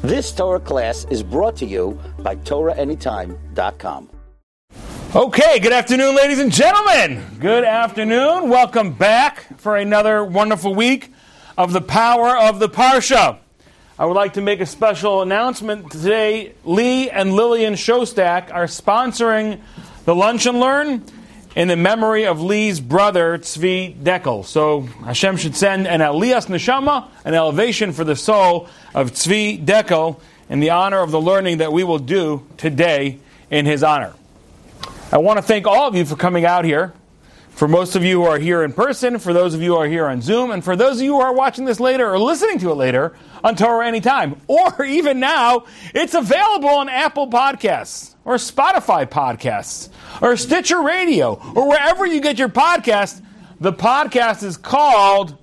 This Torah class is brought to you by TorahAnytime.com. Okay, good afternoon, ladies and gentlemen. Good afternoon. Welcome back for another wonderful week of the power of the Parsha. I would like to make a special announcement today. Lee and Lillian Shostak are sponsoring the Lunch and Learn in the memory of Lee's brother, Tzvi Deckel. So Hashem should send an Aliyas Neshama, an elevation for the soul of Tzvi Deckel, in the honor of the learning that we will do today in his honor. I want to thank all of you for coming out here. For most of you who are here in person, for those of you who are here on Zoom, and for those of you who are watching this later or listening to it later on Torah Anytime, or even now, it's available on Apple Podcasts or Spotify Podcasts or Stitcher Radio or wherever you get your podcast. The podcast is called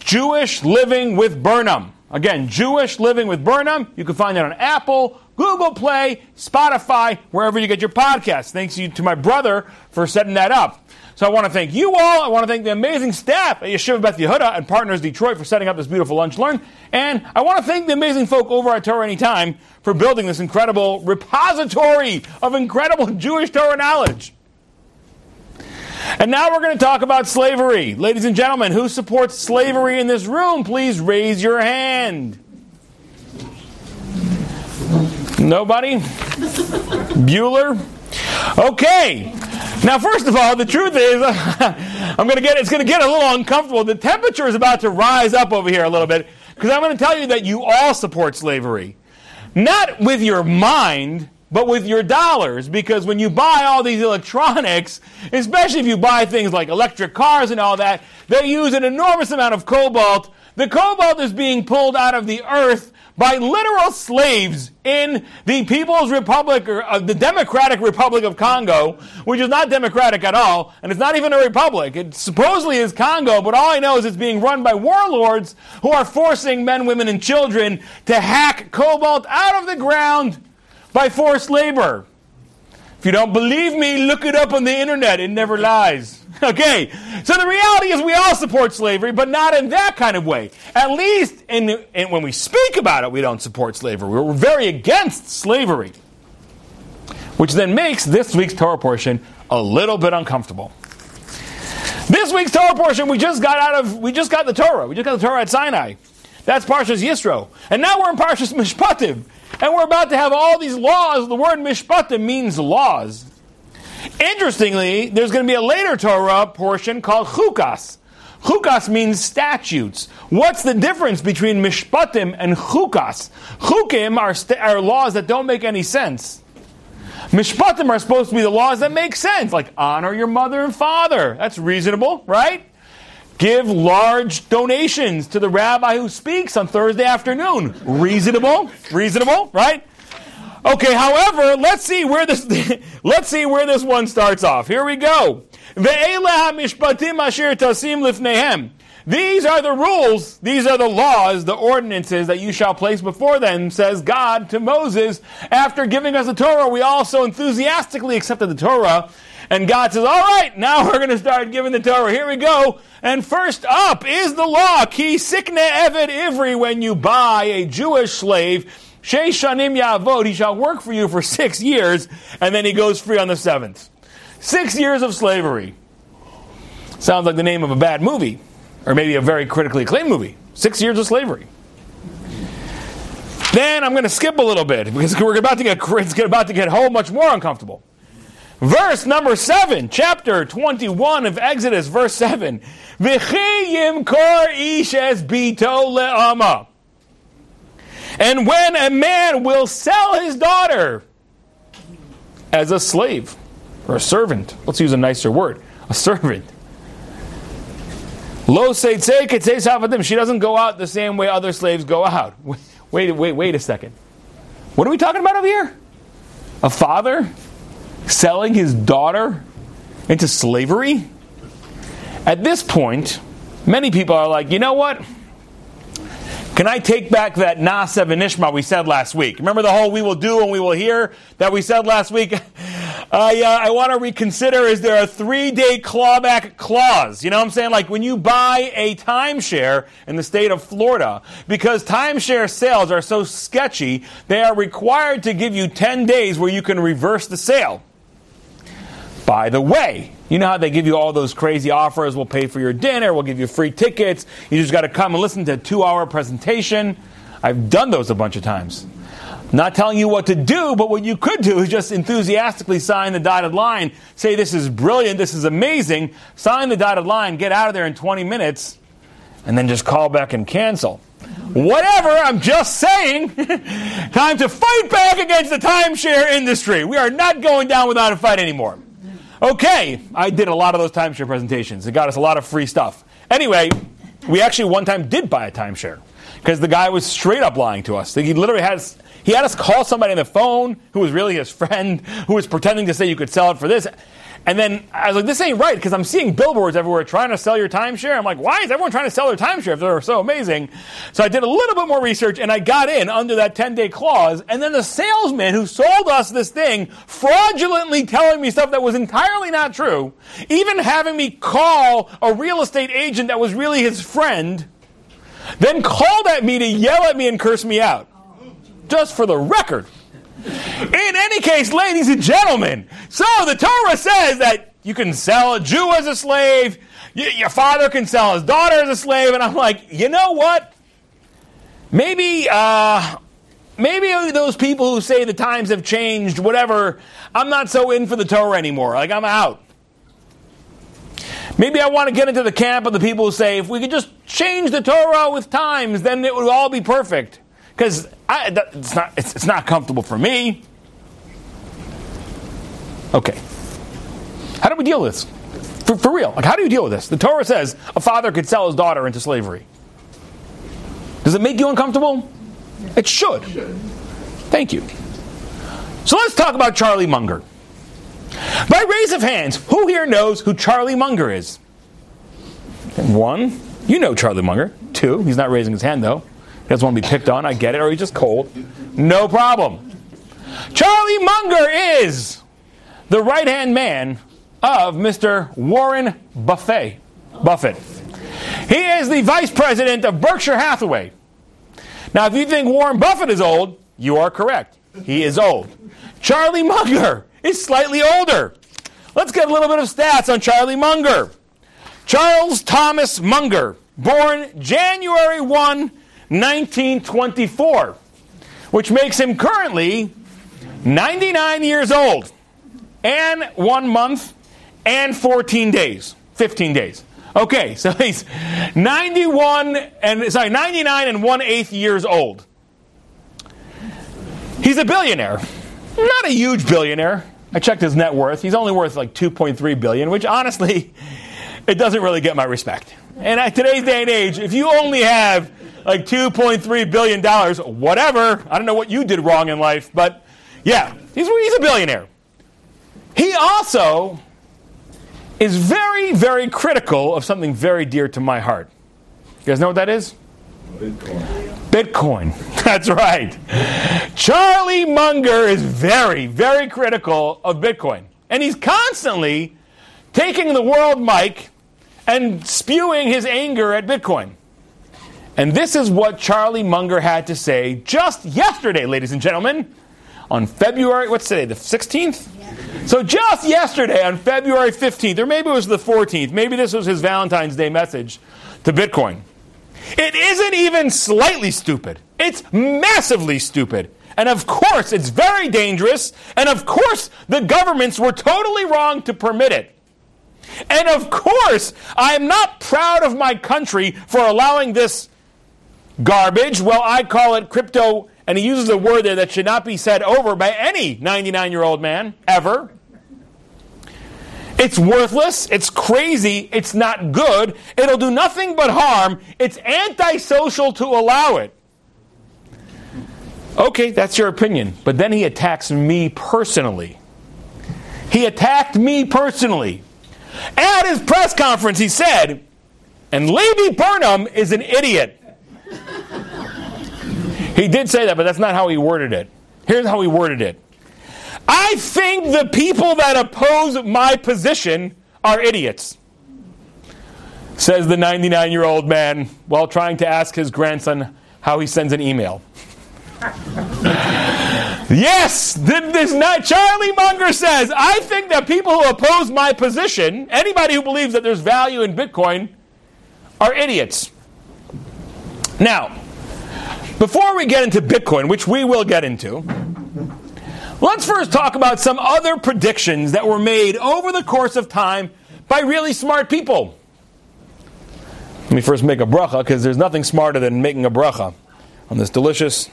Jewish Living with Burnham. Again, Jewish Living with Burnham. You can find it on Apple, Google Play, Spotify, wherever you get your podcasts. Thanks to my brother for setting that up. So I want to thank you all. I want to thank the amazing staff at Yeshiva Beth Yehuda and Partners Detroit for setting up this beautiful lunch learn. And I want to thank the amazing folk over at Torah Anytime for building this incredible repository of incredible Jewish Torah knowledge. And now we're going to talk about slavery. Ladies and gentlemen, who supports slavery in this room? Please raise your hand. Nobody? Bueller? Okay. Now, first of all, the truth is, I'm going to get it's going to get a little uncomfortable. The temperature is about to rise up over here a little bit because I'm going to tell you that you all support slavery, not with your mind, but with your dollars. Because when you buy all these electronics, especially if you buy things like electric cars and all that, they use an enormous amount of cobalt. The cobalt is being pulled out of the earth by literal slaves in the People's Republic, or uh, the Democratic Republic of Congo, which is not democratic at all, and it's not even a republic. It supposedly is Congo, but all I know is it's being run by warlords who are forcing men, women, and children to hack cobalt out of the ground by forced labor. If you don't believe me, look it up on the internet. It never lies. Okay, so the reality is we all support slavery, but not in that kind of way. At least in, in, when we speak about it, we don't support slavery. We're very against slavery. Which then makes this week's Torah portion a little bit uncomfortable. This week's Torah portion, we just got out of, we just got the Torah. We just got the Torah at Sinai. That's Parshas Yisro. And now we're in Parshas Mishpatim. And we're about to have all these laws. The word Mishpatim means laws. Interestingly, there's going to be a later Torah portion called Chukas. Chukas means statutes. What's the difference between Mishpatim and Chukas? Chukim are, st- are laws that don't make any sense. Mishpatim are supposed to be the laws that make sense, like honor your mother and father. That's reasonable, right? Give large donations to the rabbi who speaks on Thursday afternoon. Reasonable, reasonable, right? Okay, however, let's see where this let's see where this one starts off. Here we go. These are the rules, these are the laws, the ordinances that you shall place before them, says God to Moses. After giving us the Torah, we also enthusiastically accepted the Torah. And God says, All right, now we're going to start giving the Torah. Here we go. And first up is the law. Ki sikne eved ivri, when you buy a Jewish slave Sheishanim Yavod, he shall work for you for six years, and then he goes free on the seventh. Six years of slavery. Sounds like the name of a bad movie, or maybe a very critically acclaimed movie. Six years of slavery. Then I'm going to skip a little bit because we're about to get it's about to get a whole much more uncomfortable. Verse number seven, chapter twenty-one of Exodus, verse seven. V'chi kor ish es bito le'ama. And when a man will sell his daughter as a slave or a servant, let's use a nicer word, a servant. Lo She doesn't go out the same way other slaves go out. Wait, wait, wait a second. What are we talking about over here? A father selling his daughter into slavery? At this point, many people are like, you know what? Can I take back that Naaseh V'Nishma we said last week? Remember the whole we will do and we will hear that we said last week? I, uh, I want to reconsider is there a three day clawback clause? You know what I'm saying? Like when you buy a timeshare in the state of Florida, because timeshare sales are so sketchy, they are required to give you 10 days where you can reverse the sale. By the way, you know how they give you all those crazy offers? We'll pay for your dinner, we'll give you free tickets. You just got to come and listen to a two hour presentation. I've done those a bunch of times. Not telling you what to do, but what you could do is just enthusiastically sign the dotted line, say this is brilliant, this is amazing, sign the dotted line, get out of there in 20 minutes, and then just call back and cancel. Whatever, I'm just saying. Time to fight back against the timeshare industry. We are not going down without a fight anymore. Okay, I did a lot of those timeshare presentations. It got us a lot of free stuff. Anyway, we actually one time did buy a timeshare because the guy was straight up lying to us. He literally had he had us call somebody on the phone who was really his friend, who was pretending to say you could sell it for this. And then I was like, this ain't right because I'm seeing billboards everywhere trying to sell your timeshare. I'm like, why is everyone trying to sell their timeshare if they're so amazing? So I did a little bit more research and I got in under that 10 day clause. And then the salesman who sold us this thing fraudulently telling me stuff that was entirely not true, even having me call a real estate agent that was really his friend, then called at me to yell at me and curse me out. Just for the record. In any case, ladies and gentlemen, so the Torah says that you can sell a Jew as a slave, your father can sell his daughter as a slave, and I'm like, you know what? Maybe, uh, maybe those people who say the times have changed, whatever, I'm not so in for the Torah anymore. Like, I'm out. Maybe I want to get into the camp of the people who say, if we could just change the Torah with times, then it would all be perfect because it's not, it's, it's not comfortable for me. Okay. How do we deal with this? For, for real. Like, how do you deal with this? The Torah says a father could sell his daughter into slavery. Does it make you uncomfortable? It should. Thank you. So let's talk about Charlie Munger. By raise of hands, who here knows who Charlie Munger is? One, you know Charlie Munger. Two, he's not raising his hand though. He doesn't want to be picked on. I get it. Or he's just cold. No problem. Charlie Munger is the right hand man of Mr. Warren Buffett. Buffett. He is the vice president of Berkshire Hathaway. Now, if you think Warren Buffett is old, you are correct. He is old. Charlie Munger is slightly older. Let's get a little bit of stats on Charlie Munger. Charles Thomas Munger, born January 1, 1924, which makes him currently 99 years old and one month and 14 days, 15 days. Okay, so he's 91 and sorry, 99 and one eighth years old. He's a billionaire, not a huge billionaire. I checked his net worth. He's only worth like 2.3 billion, which honestly, it doesn't really get my respect. And at today's day and age, if you only have like $2.3 billion. Whatever. I don't know what you did wrong in life, but yeah, he's, he's a billionaire. He also is very, very critical of something very dear to my heart. You guys know what that is? Bitcoin. Bitcoin. That's right. Charlie Munger is very, very critical of Bitcoin. And he's constantly taking the world mic and spewing his anger at Bitcoin. And this is what Charlie Munger had to say just yesterday, ladies and gentlemen, on February, what's today, the 16th? Yeah. So just yesterday, on February 15th, or maybe it was the 14th, maybe this was his Valentine's Day message to Bitcoin. It isn't even slightly stupid. It's massively stupid. And of course, it's very dangerous. And of course, the governments were totally wrong to permit it. And of course, I am not proud of my country for allowing this garbage. Well, I call it crypto, and he uses a word there that should not be said over by any 99 year old man, ever. It's worthless, it's crazy, it's not good, it'll do nothing but harm, it's antisocial to allow it. Okay, that's your opinion. But then he attacks me personally. He attacked me personally. At his press conference, he said, and Lady Burnham is an idiot. He did say that, but that's not how he worded it. Here's how he worded it I think the people that oppose my position are idiots, says the 99 year old man while trying to ask his grandson how he sends an email. yes, this not Charlie Munger says, I think that people who oppose my position, anybody who believes that there's value in Bitcoin, are idiots. Now, before we get into Bitcoin, which we will get into, let's first talk about some other predictions that were made over the course of time by really smart people. Let me first make a bracha because there's nothing smarter than making a bracha on this delicious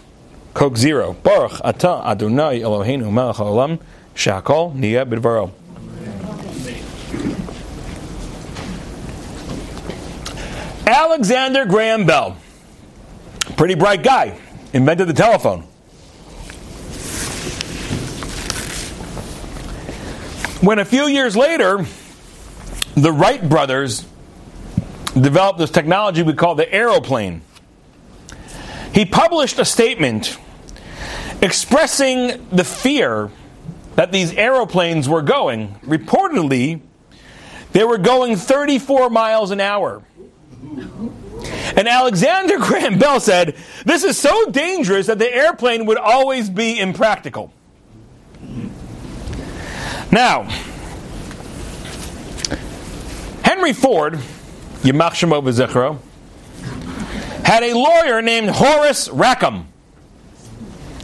Coke Zero. Baruch Ata Adonai Eloheinu Melech Haolam Shehakol Nihyeh Bidvaro. Alexander Graham Bell Pretty bright guy. Invented the telephone. When a few years later, the Wright brothers developed this technology we call the aeroplane, he published a statement expressing the fear that these aeroplanes were going. Reportedly, they were going 34 miles an hour. And Alexander Graham Bell said, This is so dangerous that the airplane would always be impractical. Now, Henry Ford, Yamach Shemo had a lawyer named Horace Rackham.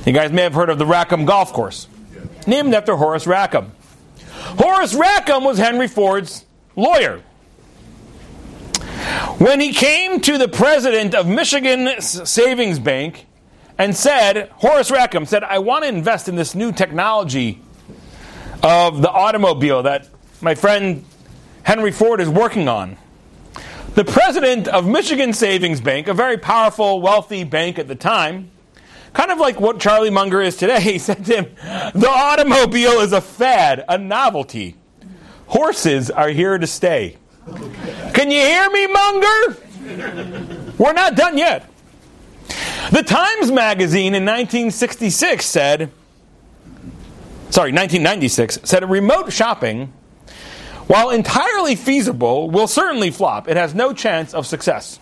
You guys may have heard of the Rackham Golf Course, named after Horace Rackham. Horace Rackham was Henry Ford's lawyer. When he came to the president of Michigan Savings Bank and said, Horace Rackham said, I want to invest in this new technology of the automobile that my friend Henry Ford is working on. The president of Michigan Savings Bank, a very powerful, wealthy bank at the time, kind of like what Charlie Munger is today, he said to him, The automobile is a fad, a novelty. Horses are here to stay. Can you hear me, Munger? We're not done yet. The Times Magazine in 1966 said, sorry, 1996, said remote shopping, while entirely feasible, will certainly flop. It has no chance of success.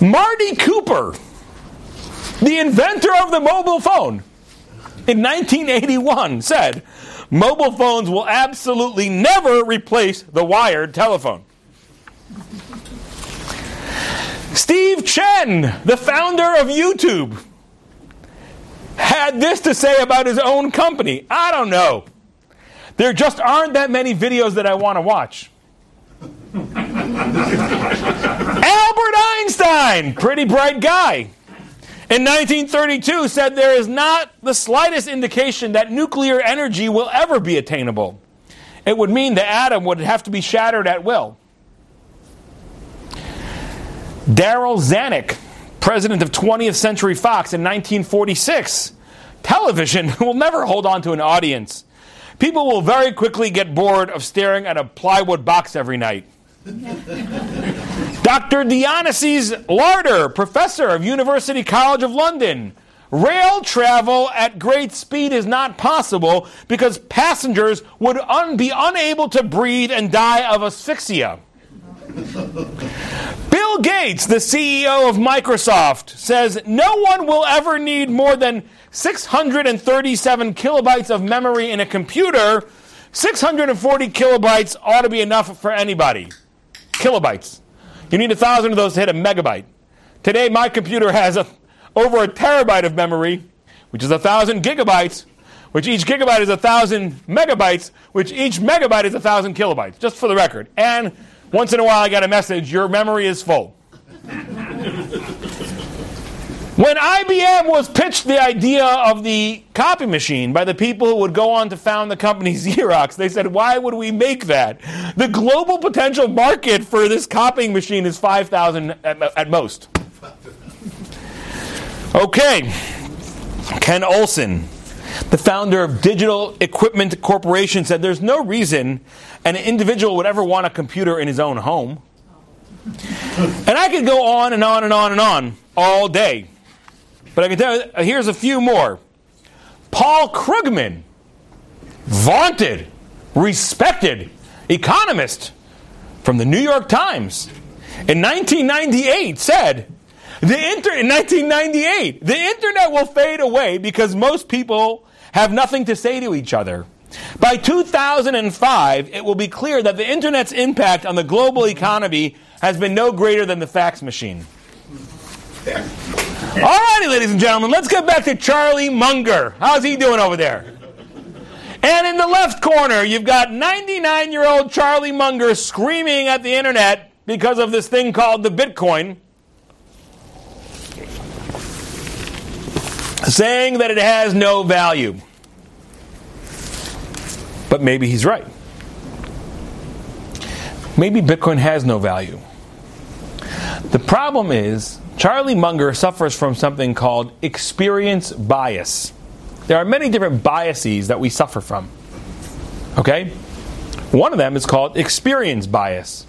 Marty Cooper, the inventor of the mobile phone, in 1981 said, mobile phones will absolutely never replace the wired telephone. Steve Chen, the founder of YouTube, had this to say about his own company. I don't know. There just aren't that many videos that I want to watch. Albert Einstein, pretty bright guy in 1932 said there is not the slightest indication that nuclear energy will ever be attainable. It would mean the atom would have to be shattered at will. Darryl Zanuck, president of 20th Century Fox in 1946, television will never hold on to an audience. People will very quickly get bored of staring at a plywood box every night. Dr. Dionysius Lardner, professor of University College of London. Rail travel at great speed is not possible because passengers would un- be unable to breathe and die of asphyxia. Bill Gates, the CEO of Microsoft, says no one will ever need more than 637 kilobytes of memory in a computer. 640 kilobytes ought to be enough for anybody kilobytes. You need a thousand of those to hit a megabyte. Today, my computer has a, over a terabyte of memory, which is a thousand gigabytes, which each gigabyte is a thousand megabytes, which each megabyte is a thousand kilobytes, just for the record. And once in a while, I get a message your memory is full. When IBM was pitched the idea of the copy machine by the people who would go on to found the company Xerox, they said, Why would we make that? The global potential market for this copying machine is 5,000 at, at most. Okay. Ken Olsen, the founder of Digital Equipment Corporation, said there's no reason an individual would ever want a computer in his own home. And I could go on and on and on and on all day. But I can tell you, uh, here's a few more. Paul Krugman, vaunted, respected economist from the New York Times, in 1998 said, the inter- in 1998, the internet will fade away because most people have nothing to say to each other. By 2005, it will be clear that the internet's impact on the global economy has been no greater than the fax machine. Alrighty, ladies and gentlemen, let's get back to Charlie Munger. How's he doing over there? And in the left corner, you've got 99 year old Charlie Munger screaming at the internet because of this thing called the Bitcoin, saying that it has no value. But maybe he's right. Maybe Bitcoin has no value. The problem is, Charlie Munger suffers from something called experience bias. There are many different biases that we suffer from. Okay? One of them is called experience bias.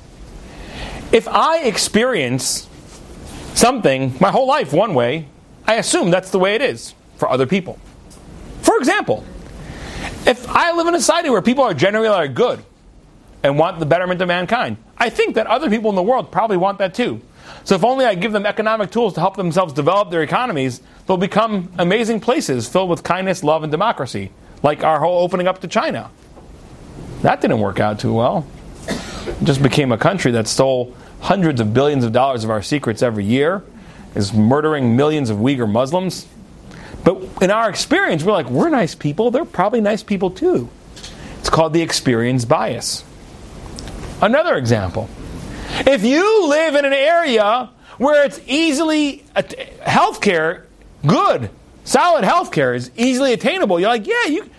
If I experience something my whole life one way, I assume that's the way it is for other people. For example, if I live in a society where people are generally are good and want the betterment of mankind, I think that other people in the world probably want that too. So if only I give them economic tools to help themselves develop their economies, they'll become amazing places filled with kindness, love, and democracy, like our whole opening up to China. That didn't work out too well. It just became a country that stole hundreds of billions of dollars of our secrets every year, is murdering millions of Uyghur Muslims, but in our experience, we're like, we're nice people. They're probably nice people too. It's called the experience bias. Another example. If you live in an area where it's easily, healthcare, good, solid healthcare is easily attainable, you're like, yeah, you,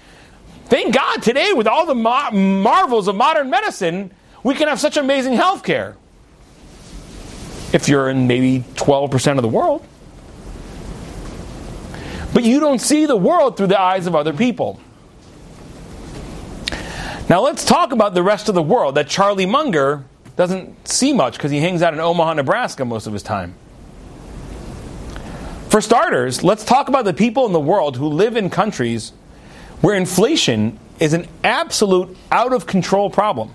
thank God today with all the mar- marvels of modern medicine, we can have such amazing healthcare. If you're in maybe 12% of the world. But you don't see the world through the eyes of other people. Now let's talk about the rest of the world that Charlie Munger doesn't see much because he hangs out in Omaha, Nebraska most of his time. For starters, let's talk about the people in the world who live in countries where inflation is an absolute out of control problem.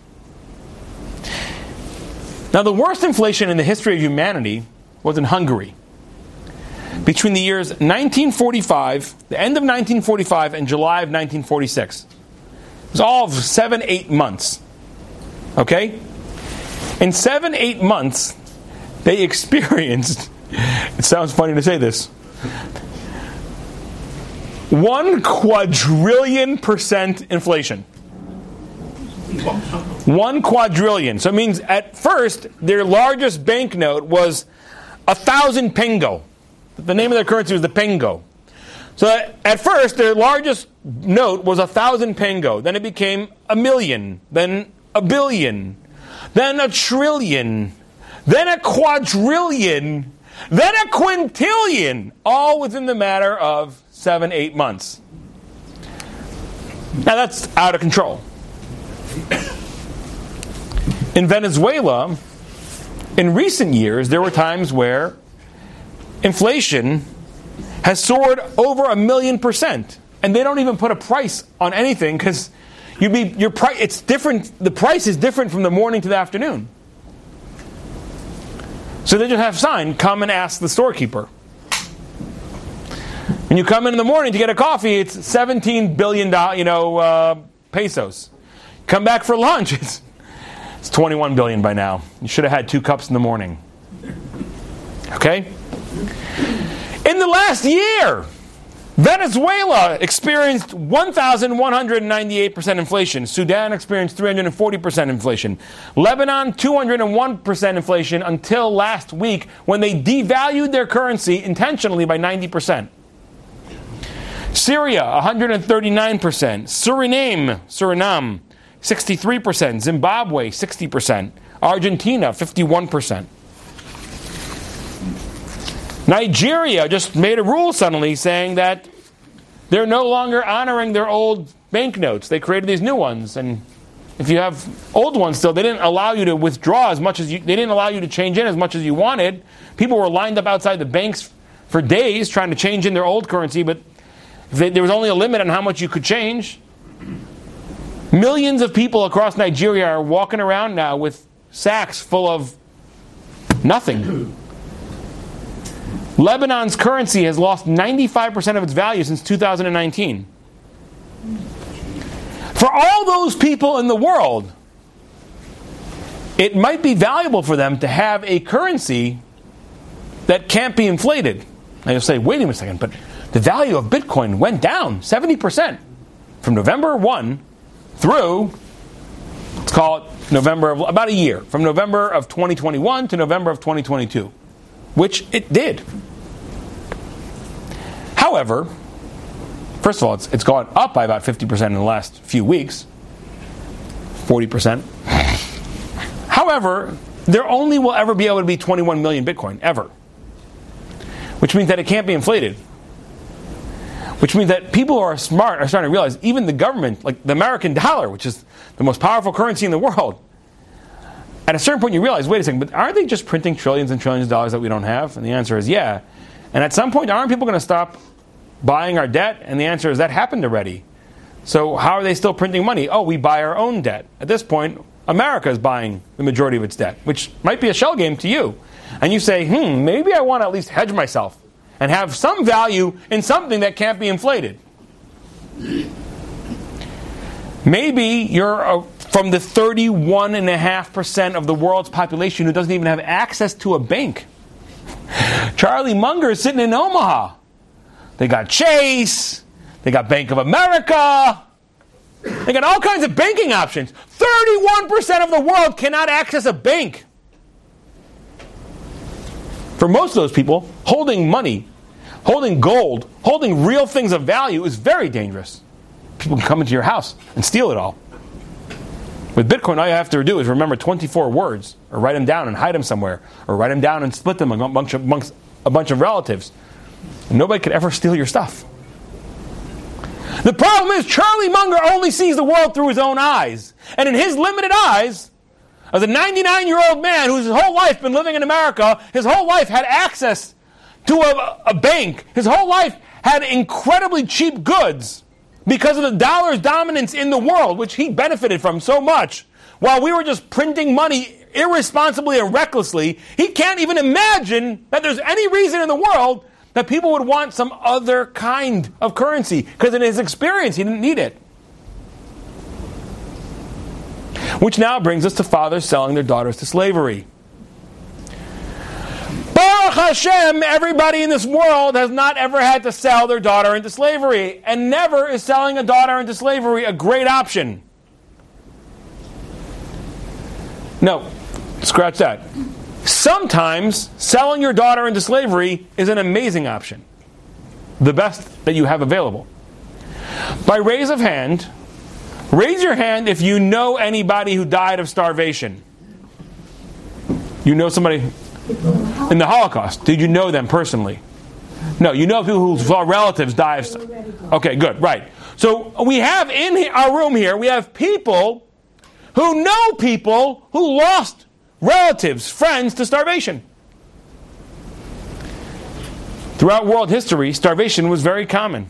Now, the worst inflation in the history of humanity was in Hungary between the years 1945, the end of 1945, and July of 1946. It was all of seven, eight months. Okay? In seven, eight months, they experienced, it sounds funny to say this, one quadrillion percent inflation. One quadrillion. So it means at first, their largest banknote was a thousand pingo. The name of their currency was the pingo. So at first, their largest note was a thousand pingo. Then it became a million, then a billion, then a trillion, then a quadrillion, then a quintillion, all within the matter of seven, eight months. Now that's out of control. In Venezuela, in recent years, there were times where inflation has soared over a million percent, and they don't even put a price on anything because you be your price. It's different. The price is different from the morning to the afternoon. So they just have sign: "Come and ask the storekeeper." When you come in in the morning to get a coffee, it's 17 billion, you know, uh, pesos. Come back for lunch, it's, it's 21 billion by now. You should have had two cups in the morning. Okay? In the last year, Venezuela experienced 1,198% inflation. Sudan experienced 340% inflation. Lebanon, 201% inflation until last week when they devalued their currency intentionally by 90%. Syria, 139%. Suriname, Suriname, 63%. Zimbabwe, 60%. Argentina, 51%. Nigeria just made a rule suddenly saying that they're no longer honoring their old banknotes. They created these new ones, and if you have old ones still, they didn't allow you to withdraw as much as you. They didn't allow you to change in as much as you wanted. People were lined up outside the banks for days trying to change in their old currency, but They, there was only a limit on how much you could change. Millions of people across Nigeria are walking around now with sacks full of nothing. Lebanon's currency has lost 95% of its value since 2019. For all those people in the world, it might be valuable for them to have a currency that can't be inflated. Now you'll say, wait a second, but the value of Bitcoin went down 70% from November 1 through, let's call it November of about a year, from November of 2021 to November of 2022, which it did. However, first of all, it's, it's gone up by about 50% in the last few weeks, 40%. However, there only will ever be able to be 21 million Bitcoin, ever. Which means that it can't be inflated. Which means that people who are smart are starting to realize even the government, like the American dollar, which is the most powerful currency in the world, at a certain point you realize, wait a second, but aren't they just printing trillions and trillions of dollars that we don't have? And the answer is yeah. And at some point, aren't people going to stop buying our debt? And the answer is that happened already. So how are they still printing money? Oh, we buy our own debt. At this point, America is buying the majority of its debt, which might be a shell game to you. And you say, hmm, maybe I want to at least hedge myself and have some value in something that can't be inflated. Maybe you're a, from the 31.5% of the world's population who doesn't even have access to a bank. Charlie Munger is sitting in Omaha. They got Chase, they got Bank of America, they got all kinds of banking options. 31% of the world cannot access a bank. For most of those people, holding money, holding gold, holding real things of value is very dangerous. People can come into your house and steal it all. With Bitcoin, all you have to do is remember 24 words, or write them down and hide them somewhere, or write them down and split them amongst a bunch of, a bunch of relatives. Nobody could ever steal your stuff. The problem is, Charlie Munger only sees the world through his own eyes. And in his limited eyes, as a 99 year old man who's his whole life been living in America, his whole life had access to a, a bank, his whole life had incredibly cheap goods because of the dollar's dominance in the world, which he benefited from so much. While we were just printing money irresponsibly and recklessly, he can't even imagine that there's any reason in the world that people would want some other kind of currency because in his experience he didn't need it. Which now brings us to fathers selling their daughters to slavery. Baruch Hashem, everybody in this world has not ever had to sell their daughter into slavery, and never is selling a daughter into slavery a great option. No, scratch that. Sometimes selling your daughter into slavery is an amazing option, the best that you have available. By raise of hand, Raise your hand if you know anybody who died of starvation. You know somebody in the Holocaust. Did you know them personally? No, you know people whose relatives died of Okay, good, right. So we have in our room here, we have people who know people who lost relatives, friends to starvation. Throughout world history, starvation was very common.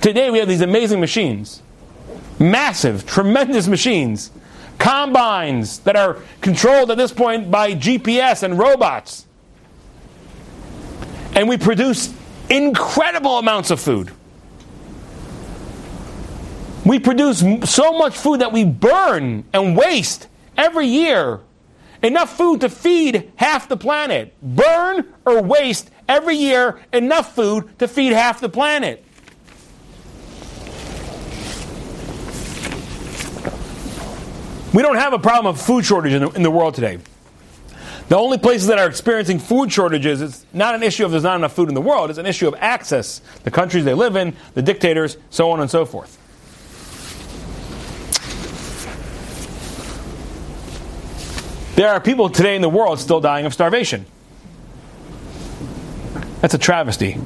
Today we have these amazing machines Massive, tremendous machines. Combines that are controlled at this point by GPS and robots. And we produce incredible amounts of food. We produce so much food that we burn and waste every year. Enough food to feed half the planet. Burn or waste every year enough food to feed half the planet. We don't have a problem of food shortage in the, in the world today. The only places that are experiencing food shortages is not an issue of there's not enough food in the world, it's an issue of access. The countries they live in, the dictators, so on and so forth. There are people today in the world still dying of starvation. That's a travesty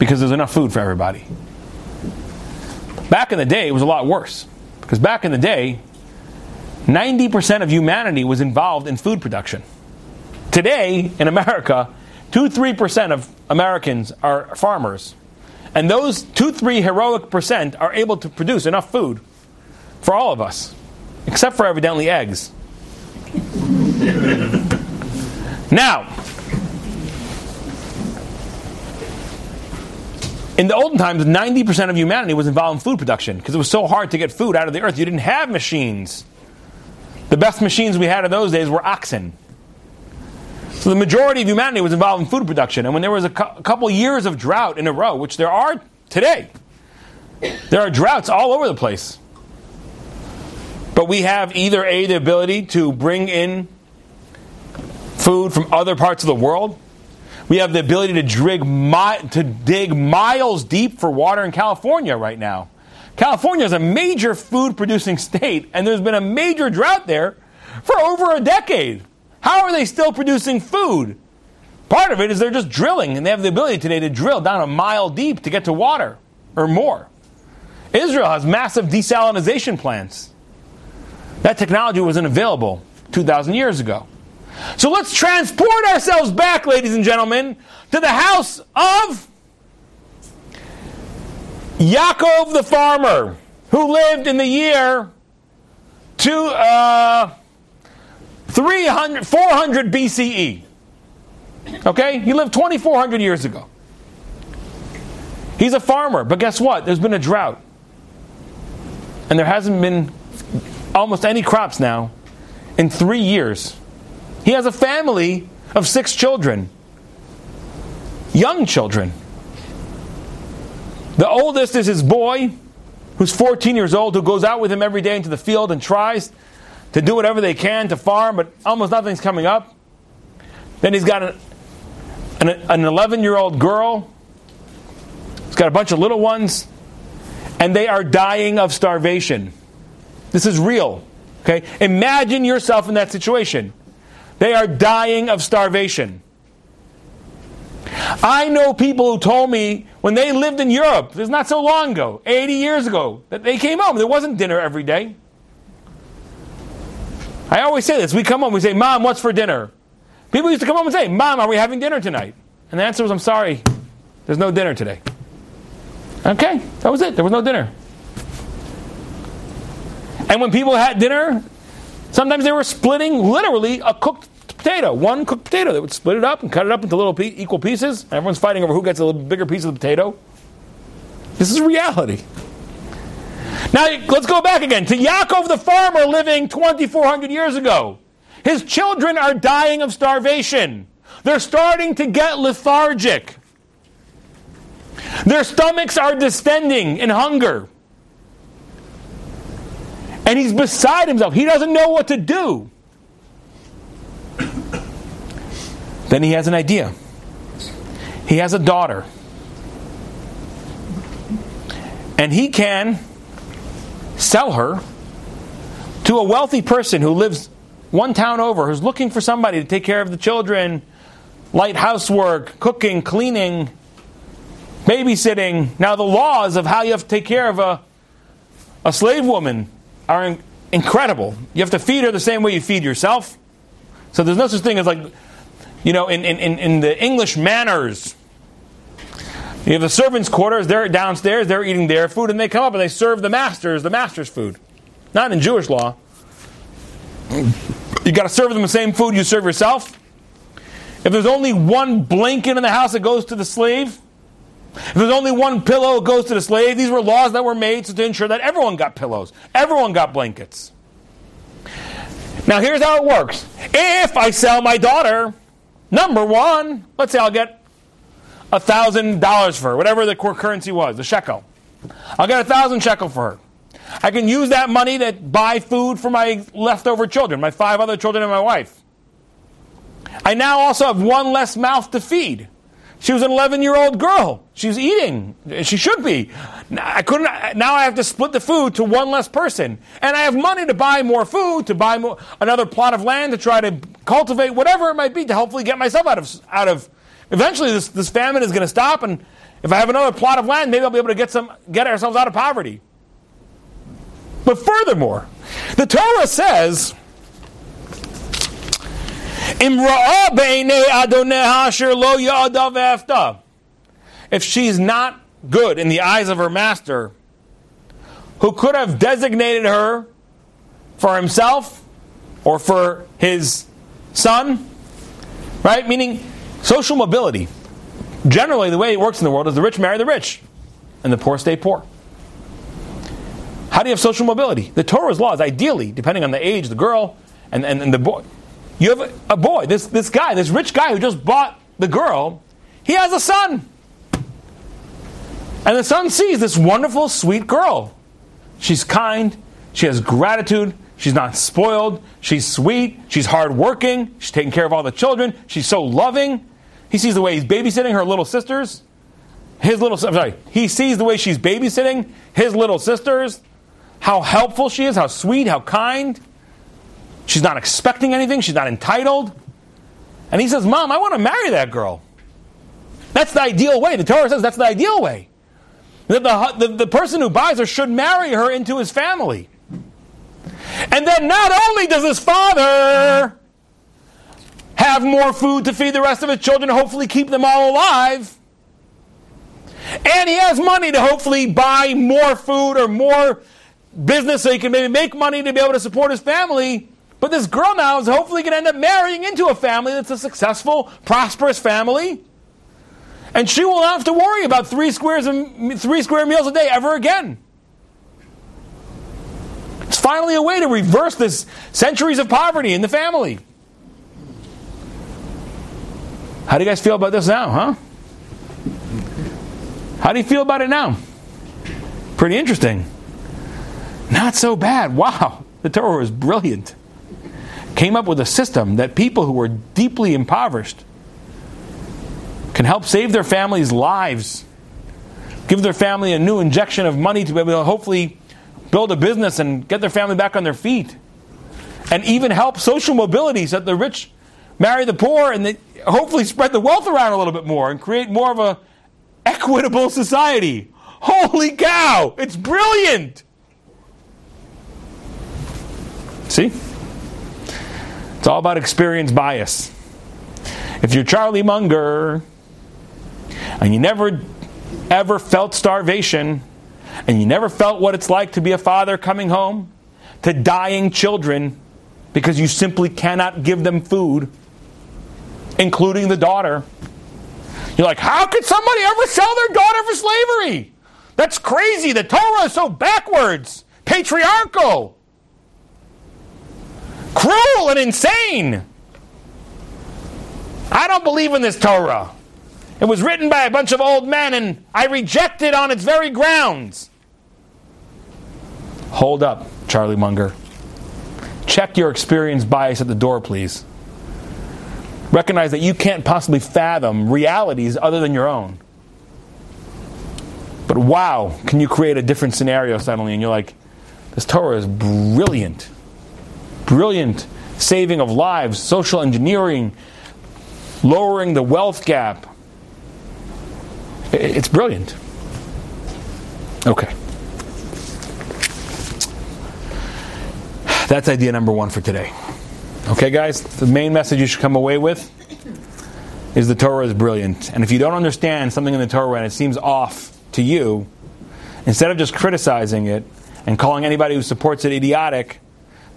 because there's enough food for everybody. Back in the day, it was a lot worse. Because back in the day, 90% of humanity was involved in food production. Today, in America, 2 3% of Americans are farmers. And those two, three heroic percent are able to produce enough food for all of us, except for evidently eggs. Now, in the olden times, 90% of humanity was involved in food production because it was so hard to get food out of the earth. You didn't have machines. The best machines we had in those days were oxen. So the majority of humanity was involved in food production. And when there was a, cu- a couple years of drought in a row, which there are today, there are droughts all over the place. But we have either A, the ability to bring in food from other parts of the world. We have the ability to dig, mi- to dig miles deep for water in California right now. California is a major food producing state, and there's been a major drought there for over a decade. How are they still producing food? Part of it is they're just drilling, and they have the ability today to drill down a mile deep to get to water or more. Israel has massive desalination plants. That technology wasn't available 2,000 years ago. So let's transport ourselves back, ladies and gentlemen, to the house of Yaakov the farmer, who lived in the year two, uh, 300, 400 BCE. Okay? He lived 2,400 years ago. He's a farmer, but guess what? There's been a drought. And there hasn't been almost any crops now in three years. He has a family of six children, young children. The oldest is his boy, who's 14 years old, who goes out with him every day into the field and tries to do whatever they can to farm, but almost nothing's coming up. Then he's got an, an 11 year old girl. He's got a bunch of little ones, and they are dying of starvation. This is real. Okay? Imagine yourself in that situation. They are dying of starvation. I know people who told me when they lived in Europe, it's not so long ago, 80 years ago, that they came home. There wasn't dinner every day. I always say this. We come home, we say, Mom, what's for dinner? People used to come home and say, Mom, are we having dinner tonight? And the answer was, I'm sorry, there's no dinner today. Okay, that was it. There was no dinner. And when people had dinner, sometimes they were splitting literally a cooked potato, one cooked potato. They would split it up and cut it up into little equal pieces. Everyone's fighting over who gets a little bigger piece of the potato. This is reality. Now, let's go back again to Yaakov the farmer living 2,400 years ago. His children are dying of starvation. They're starting to get lethargic. Their stomachs are distending in hunger. And he's beside himself. He doesn't know what to do. then he has an idea. He has a daughter. And he can sell her to a wealthy person who lives one town over, who's looking for somebody to take care of the children, light housework, cooking, cleaning, babysitting. Now, the laws of how you have to take care of a, a slave woman are in, incredible. You have to feed her the same way you feed yourself. So there's no such thing as like, you know, in, in, in the English manners. You have the servants' quarters, they're downstairs, they're eating their food, and they come up and they serve the masters the master's food. Not in Jewish law. You got to serve them the same food you serve yourself. If there's only one blanket in the house that goes to the slave, if there's only one pillow it goes to the slave, these were laws that were made to ensure that everyone got pillows, everyone got blankets. Now, here's how it works. If I sell my daughter, number one, let's say I'll get a thousand dollars for her, whatever the core currency was, the shekel. I'll get a thousand shekel for her. I can use that money to buy food for my leftover children, my five other children and my wife. I now also have one less mouth to feed. She was an 11 year old girl. She's eating. She should be. I couldn't. Now I have to split the food to one less person, and I have money to buy more food, to buy more, another plot of land, to try to cultivate whatever it might be, to hopefully get myself out of out of. Eventually, this this famine is going to stop, and if I have another plot of land, maybe I'll be able to get some get ourselves out of poverty. But furthermore, the Torah says. If she's not good in the eyes of her master, who could have designated her for himself or for his son, right? Meaning social mobility. Generally, the way it works in the world is the rich marry the rich and the poor stay poor. How do you have social mobility? The Torah's law is ideally, depending on the age, the girl, and, and, and the boy. You have a, a boy, this, this guy, this rich guy who just bought the girl, he has a son. And the son sees this wonderful, sweet girl. She's kind, she has gratitude, she's not spoiled, she's sweet, she's hardworking, she's taking care of all the children, she's so loving. He sees the way he's babysitting her little sisters. His little, I'm sorry, he sees the way she's babysitting his little sisters how helpful she is, how sweet, how kind. She's not expecting anything, she's not entitled. And he says, Mom, I want to marry that girl. That's the ideal way. The Torah says that's the ideal way. That the, the, the person who buys her should marry her into his family. And then not only does his father have more food to feed the rest of his children, hopefully keep them all alive, and he has money to hopefully buy more food or more business so he can maybe make money to be able to support his family. But this girl now is hopefully going to end up marrying into a family that's a successful, prosperous family. And she will not have to worry about three squares of, three square meals a day ever again. It's finally a way to reverse this centuries of poverty in the family. How do you guys feel about this now, huh? How do you feel about it now? Pretty interesting. Not so bad. Wow, the Torah was brilliant. Came up with a system that people who were deeply impoverished can help save their families' lives, give their family a new injection of money to be able to hopefully build a business and get their family back on their feet, and even help social mobility so that the rich marry the poor and hopefully spread the wealth around a little bit more and create more of a equitable society. Holy cow! It's brilliant! See? It's all about experience bias. If you're Charlie Munger and you never ever felt starvation and you never felt what it's like to be a father coming home to dying children because you simply cannot give them food, including the daughter. You're like, how could somebody ever sell their daughter for slavery? That's crazy. The Torah is so backwards, patriarchal cruel and insane. I don't believe in this Torah. It was written by a bunch of old men, and I reject it on its very grounds. Hold up, Charlie Munger. Check your experience bias at the door, please. Recognize that you can't possibly fathom realities other than your own. But wow, can you create a different scenario suddenly? And you're like, this Torah is brilliant brilliant saving of lives, social engineering, lowering the wealth gap. It's brilliant. Okay. That's idea number one for today. Okay, guys? The main message you should come away with is the Torah is brilliant. And if you don't understand something in the Torah and it seems off to you, instead of just criticizing it and calling anybody who supports it idiotic,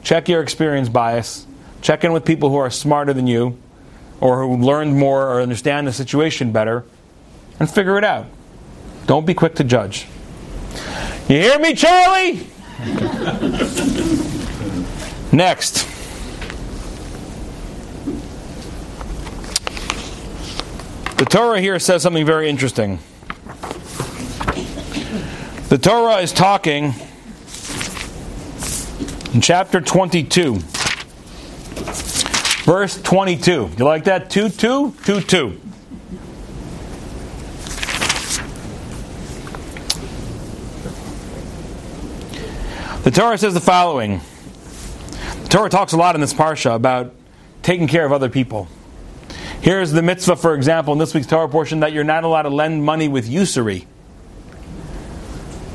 Check your experience bias. Check in with people who are smarter than you or who learned more or understand the situation better and figure it out. Don't be quick to judge. You hear me, Charlie? Next. The Torah here says something very interesting. The Torah is talking in chapter 22, verse 22. You like that? 2 2 2 2. The Torah says the following. The Torah talks a lot in this parsha about taking care of other people. Here's the mitzvah, for example, in this week's Torah portion, that you're not allowed to lend money with usury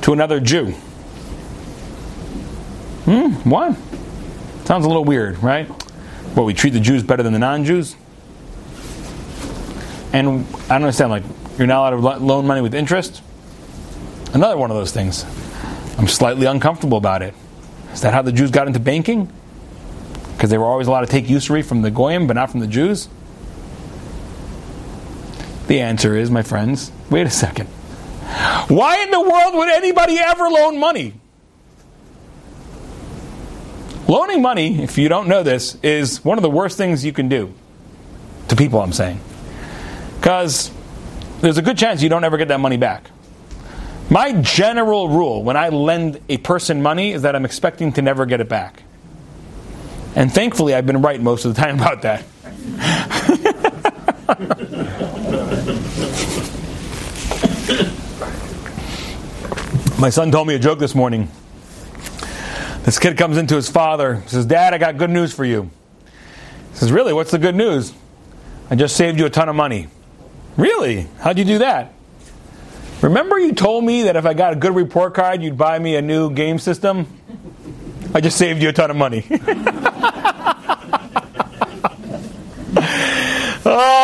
to another Jew. Hmm, what? Sounds a little weird, right? Well, we treat the Jews better than the non Jews? And I don't understand, like, you're not allowed to loan money with interest? Another one of those things. I'm slightly uncomfortable about it. Is that how the Jews got into banking? Because they were always allowed to take usury from the Goyim, but not from the Jews? The answer is, my friends, wait a second. Why in the world would anybody ever loan money? Loaning money, if you don't know this, is one of the worst things you can do to people, I'm saying. Because there's a good chance you don't ever get that money back. My general rule when I lend a person money is that I'm expecting to never get it back. And thankfully, I've been right most of the time about that. My son told me a joke this morning. This kid comes into his father, says, Dad, I got good news for you. He says, Really? What's the good news? I just saved you a ton of money. Really? How'd you do that? Remember you told me that if I got a good report card, you'd buy me a new game system? I just saved you a ton of money. oh,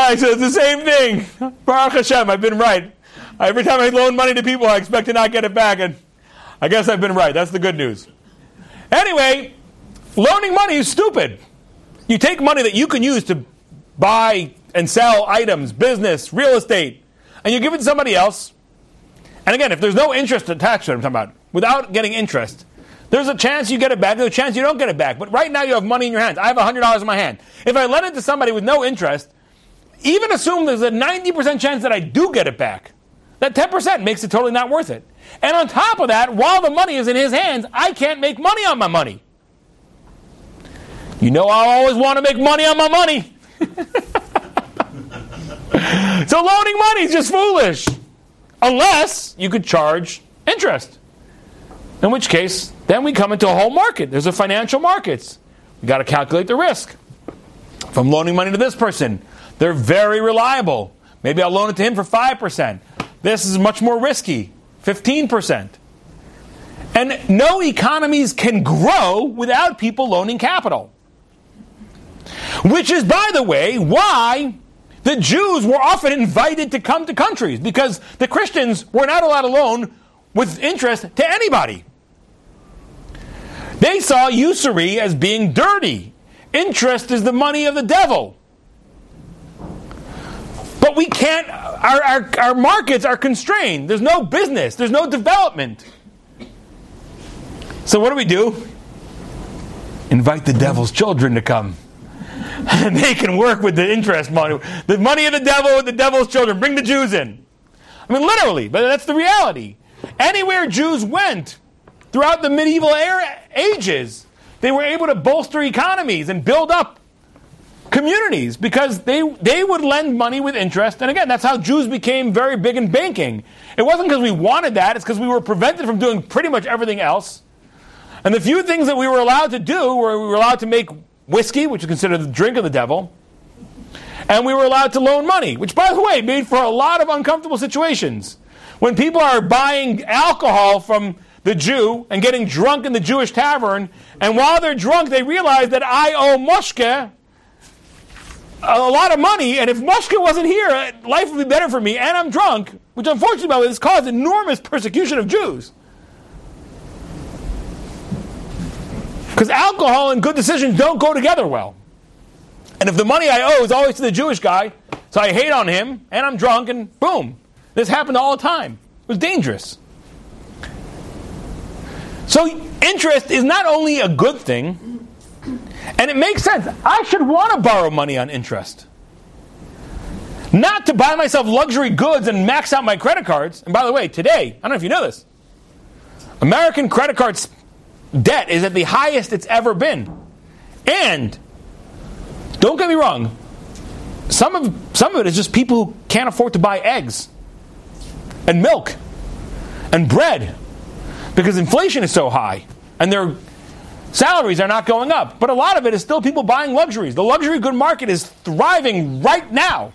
I said the same thing. Baruch Hashem, I've been right. Every time I loan money to people, I expect to not get it back, and I guess I've been right. That's the good news. Anyway, loaning money is stupid. You take money that you can use to buy and sell items, business, real estate, and you give it to somebody else. And again, if there's no interest attached to it, I'm talking about, without getting interest, there's a chance you get it back, there's a chance you don't get it back. But right now you have money in your hands. I have $100 in my hand. If I lend it to somebody with no interest, even assume there's a 90% chance that I do get it back. That 10% makes it totally not worth it. And on top of that, while the money is in his hands, I can't make money on my money. You know, I always want to make money on my money. so loaning money is just foolish. Unless you could charge interest. In which case, then we come into a whole market. There's a financial markets. We got to calculate the risk. If I'm loaning money to this person, they're very reliable. Maybe I'll loan it to him for 5%. This is much more risky, 15%. And no economies can grow without people loaning capital. Which is, by the way, why the Jews were often invited to come to countries because the Christians were not allowed to loan with interest to anybody. They saw usury as being dirty. Interest is the money of the devil. But we can't, our, our, our markets are constrained. There's no business, there's no development. So, what do we do? Invite the devil's children to come. and they can work with the interest money. The money of the devil with the devil's children. Bring the Jews in. I mean, literally, but that's the reality. Anywhere Jews went throughout the medieval era, ages, they were able to bolster economies and build up communities because they, they would lend money with interest. And again, that's how Jews became very big in banking. It wasn't because we wanted that, it's because we were prevented from doing pretty much everything else. And the few things that we were allowed to do were we were allowed to make whiskey, which is considered the drink of the devil, and we were allowed to loan money, which, by the way, made for a lot of uncomfortable situations. When people are buying alcohol from the Jew and getting drunk in the Jewish tavern, and while they're drunk, they realize that I owe Moshke a lot of money, and if Moshke wasn't here, uh, life would be better for me, and I'm drunk, which unfortunately, by the way, has caused enormous persecution of Jews. Because alcohol and good decisions don't go together well. And if the money I owe is always to the Jewish guy, so I hate on him, and I'm drunk, and boom. This happened all the time. It was dangerous. So, interest is not only a good thing, and it makes sense. I should want to borrow money on interest. Not to buy myself luxury goods and max out my credit cards. And by the way, today, I don't know if you know this, American credit cards debt is at the highest it's ever been. And don't get me wrong, some of some of it is just people who can't afford to buy eggs and milk and bread because inflation is so high and their salaries are not going up. But a lot of it is still people buying luxuries. The luxury good market is thriving right now.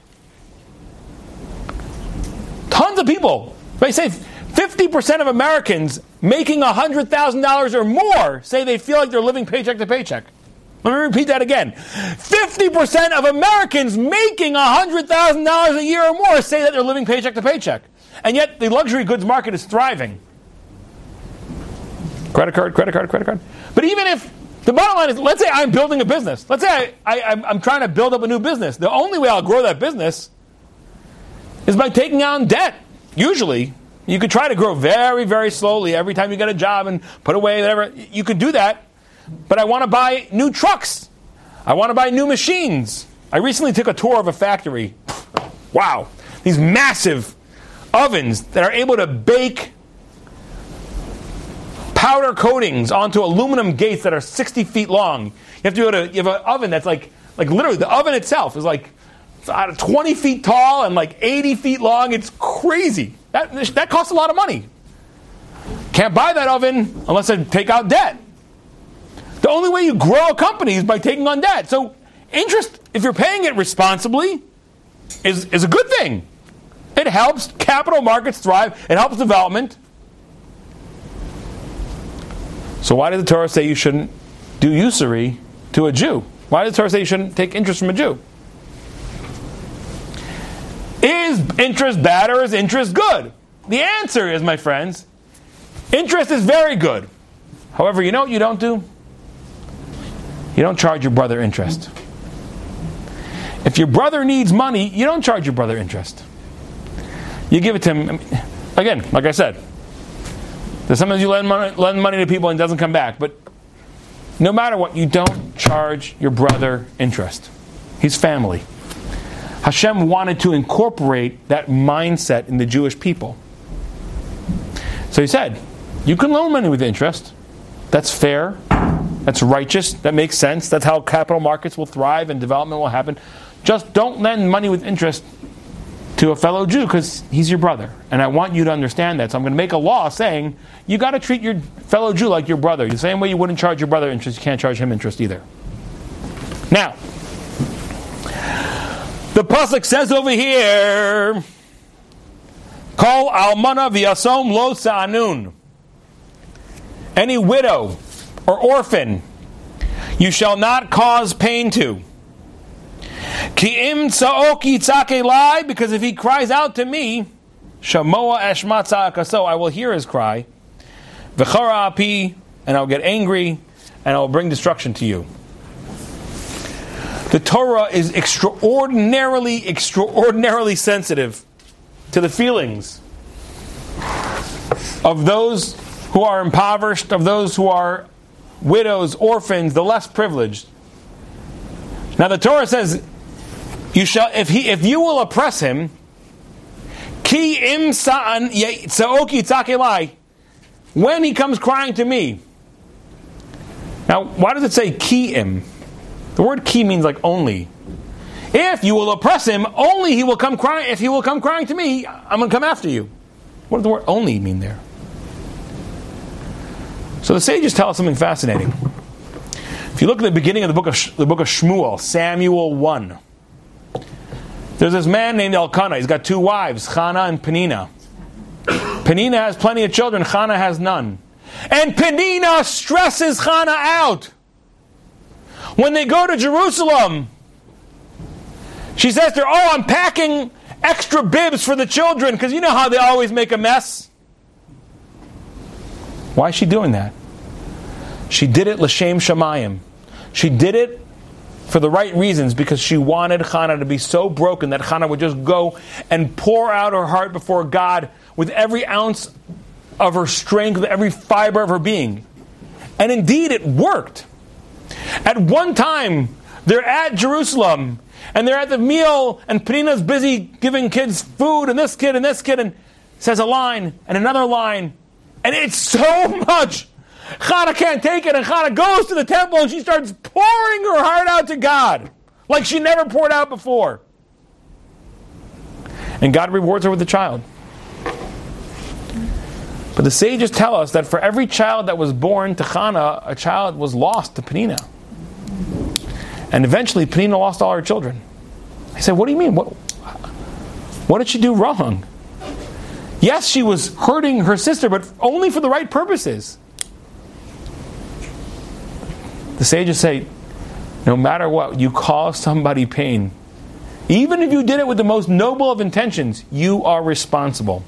Tons of people. They say 50% of Americans making $100,000 or more say they feel like they're living paycheck to paycheck. Let me repeat that again. 50% of Americans making $100,000 a year or more say that they're living paycheck to paycheck. and yet the luxury goods market is thriving. Credit card, credit card, credit card. But even if the bottom line is, let's say I'm building a business. Let's say I, I, I'm trying to build up a new business. The only way I'll grow that business is by taking on debt. Usually, you could try to grow very, very slowly every time you get a job and put away whatever. You could do that. But I want to buy new trucks. I want to buy new machines. I recently took a tour of a factory. Wow. These massive ovens that are able to bake powder coatings onto aluminum gates that are 60 feet long. You have to go to, you have an oven that's like, like literally, the oven itself is like uh, 20 feet tall and like 80 feet long. It's crazy. That, that costs a lot of money. Can't buy that oven unless I take out debt. The only way you grow a company is by taking on debt. So, interest, if you're paying it responsibly, is, is a good thing. It helps capital markets thrive, it helps development. So, why did the Torah say you shouldn't do usury to a Jew? Why did the Torah say you shouldn't take interest from a Jew? Is interest bad or is interest good? The answer is, my friends, interest is very good. However, you know what you don't do? You don't charge your brother interest. If your brother needs money, you don't charge your brother interest. You give it to him. Again, like I said, sometimes you lend money, lend money to people and it doesn't come back. But no matter what, you don't charge your brother interest. He's family. Hashem wanted to incorporate that mindset in the Jewish people. So he said, You can loan money with interest. That's fair. That's righteous. That makes sense. That's how capital markets will thrive and development will happen. Just don't lend money with interest to a fellow Jew because he's your brother. And I want you to understand that. So I'm going to make a law saying you got to treat your fellow Jew like your brother. The same way you wouldn't charge your brother interest, you can't charge him interest either. Now, the pasuk says over here, "Kol almana v'yasom lo sa'anun." Any widow or orphan, you shall not cause pain to. Ki im because if he cries out to me, shamoa eshma so I will hear his cry. V'chara api, and I'll get angry, and I will bring destruction to you. The Torah is extraordinarily, extraordinarily sensitive to the feelings of those who are impoverished, of those who are widows, orphans, the less privileged. Now the Torah says, "You shall if he if you will oppress him, ki im sa'an tzaoki when he comes crying to me." Now, why does it say ki im? The word ki means like only. If you will oppress him, only he will come crying. If he will come crying to me, I'm going to come after you. What does the word only mean there? So the sages tell us something fascinating. If you look at the beginning of the book of the book of Shmuel, Samuel one, there's this man named Elkanah. He's got two wives, Chana and Penina. Penina has plenty of children. Chana has none. And Penina stresses Chana out. When they go to Jerusalem, she says to her, Oh, I'm packing extra bibs for the children because you know how they always make a mess. Why is she doing that? She did it l'shem shamayim. She did it for the right reasons because she wanted Hannah to be so broken that Hannah would just go and pour out her heart before God with every ounce of her strength, with every fiber of her being. And indeed, it worked. At one time, they're at Jerusalem and they're at the meal, and Penina's busy giving kids food, and this kid and this kid, and says a line and another line, and it's so much. Chana can't take it, and Chana goes to the temple and she starts pouring her heart out to God like she never poured out before. And God rewards her with a child. But the sages tell us that for every child that was born to Chana, a child was lost to Penina. And eventually, Penina lost all her children. I said, What do you mean? What, what did she do wrong? Yes, she was hurting her sister, but only for the right purposes. The sages say, no matter what, you cause somebody pain. Even if you did it with the most noble of intentions, you are responsible.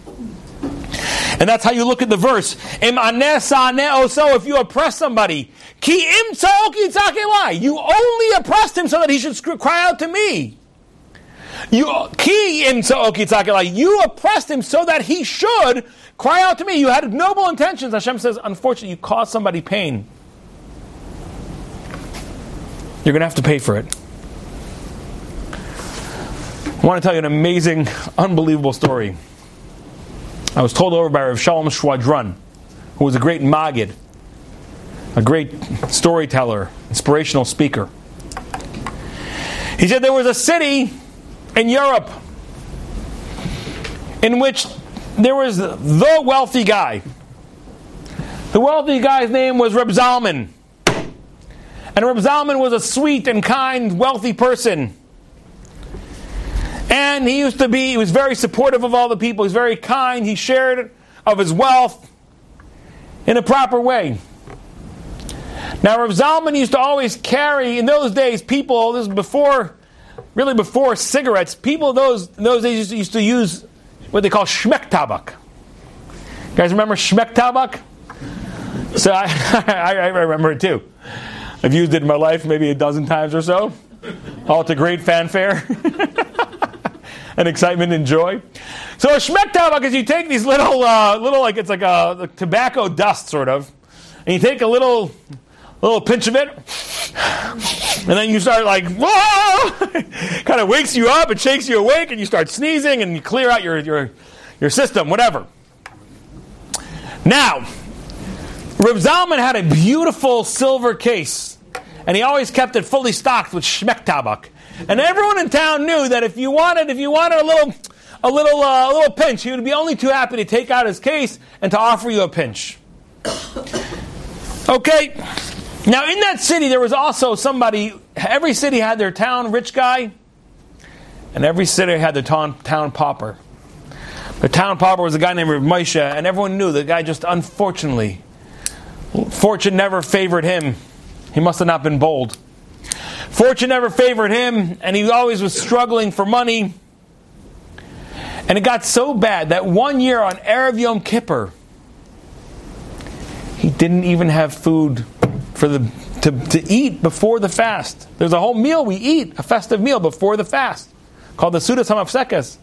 And that's how you look at the verse. So if you oppress somebody, you only oppressed him so that he should cry out to me. You you oppressed him so that he should cry out to me. You had noble intentions. Hashem says, unfortunately, you caused somebody pain. You're going to have to pay for it. I want to tell you an amazing, unbelievable story. I was told over by Rav Shalom Schwadron, who was a great Magid, a great storyteller, inspirational speaker. He said there was a city in Europe in which there was the wealthy guy. The wealthy guy's name was Reb Zalman. And Reb Zalman was a sweet and kind, wealthy person. And he used to be, he was very supportive of all the people. He's very kind. He shared of his wealth in a proper way. Now, Rav Zalman used to always carry, in those days, people, this is before, really before cigarettes, people those, in those days used to, used to use what they call shmek tabak. You guys remember shmek tabak? So I, I, I remember it too. I've used it in my life maybe a dozen times or so, all to great fanfare. and excitement and joy. So a shmek is you take these little, uh, little like it's like a like tobacco dust sort of, and you take a little, little pinch of it, and then you start like whoa, kind of wakes you up, it shakes you awake, and you start sneezing, and you clear out your your your system, whatever. Now, Reb Zalman had a beautiful silver case, and he always kept it fully stocked with shmek tabak. And everyone in town knew that if you wanted, if you wanted a little, a little, uh, a little pinch, he would be only too happy to take out his case and to offer you a pinch. Okay. Now, in that city, there was also somebody. Every city had their town rich guy, and every city had their town, town pauper. The town pauper was a guy named Rav Moshe, and everyone knew the guy just unfortunately, fortune never favored him. He must have not been bold. Fortune never favored him, and he always was struggling for money. And it got so bad that one year on Erev Yom Kippur, he didn't even have food for the to, to eat before the fast. There's a whole meal we eat, a festive meal before the fast, called the Sudas Hamafsekas.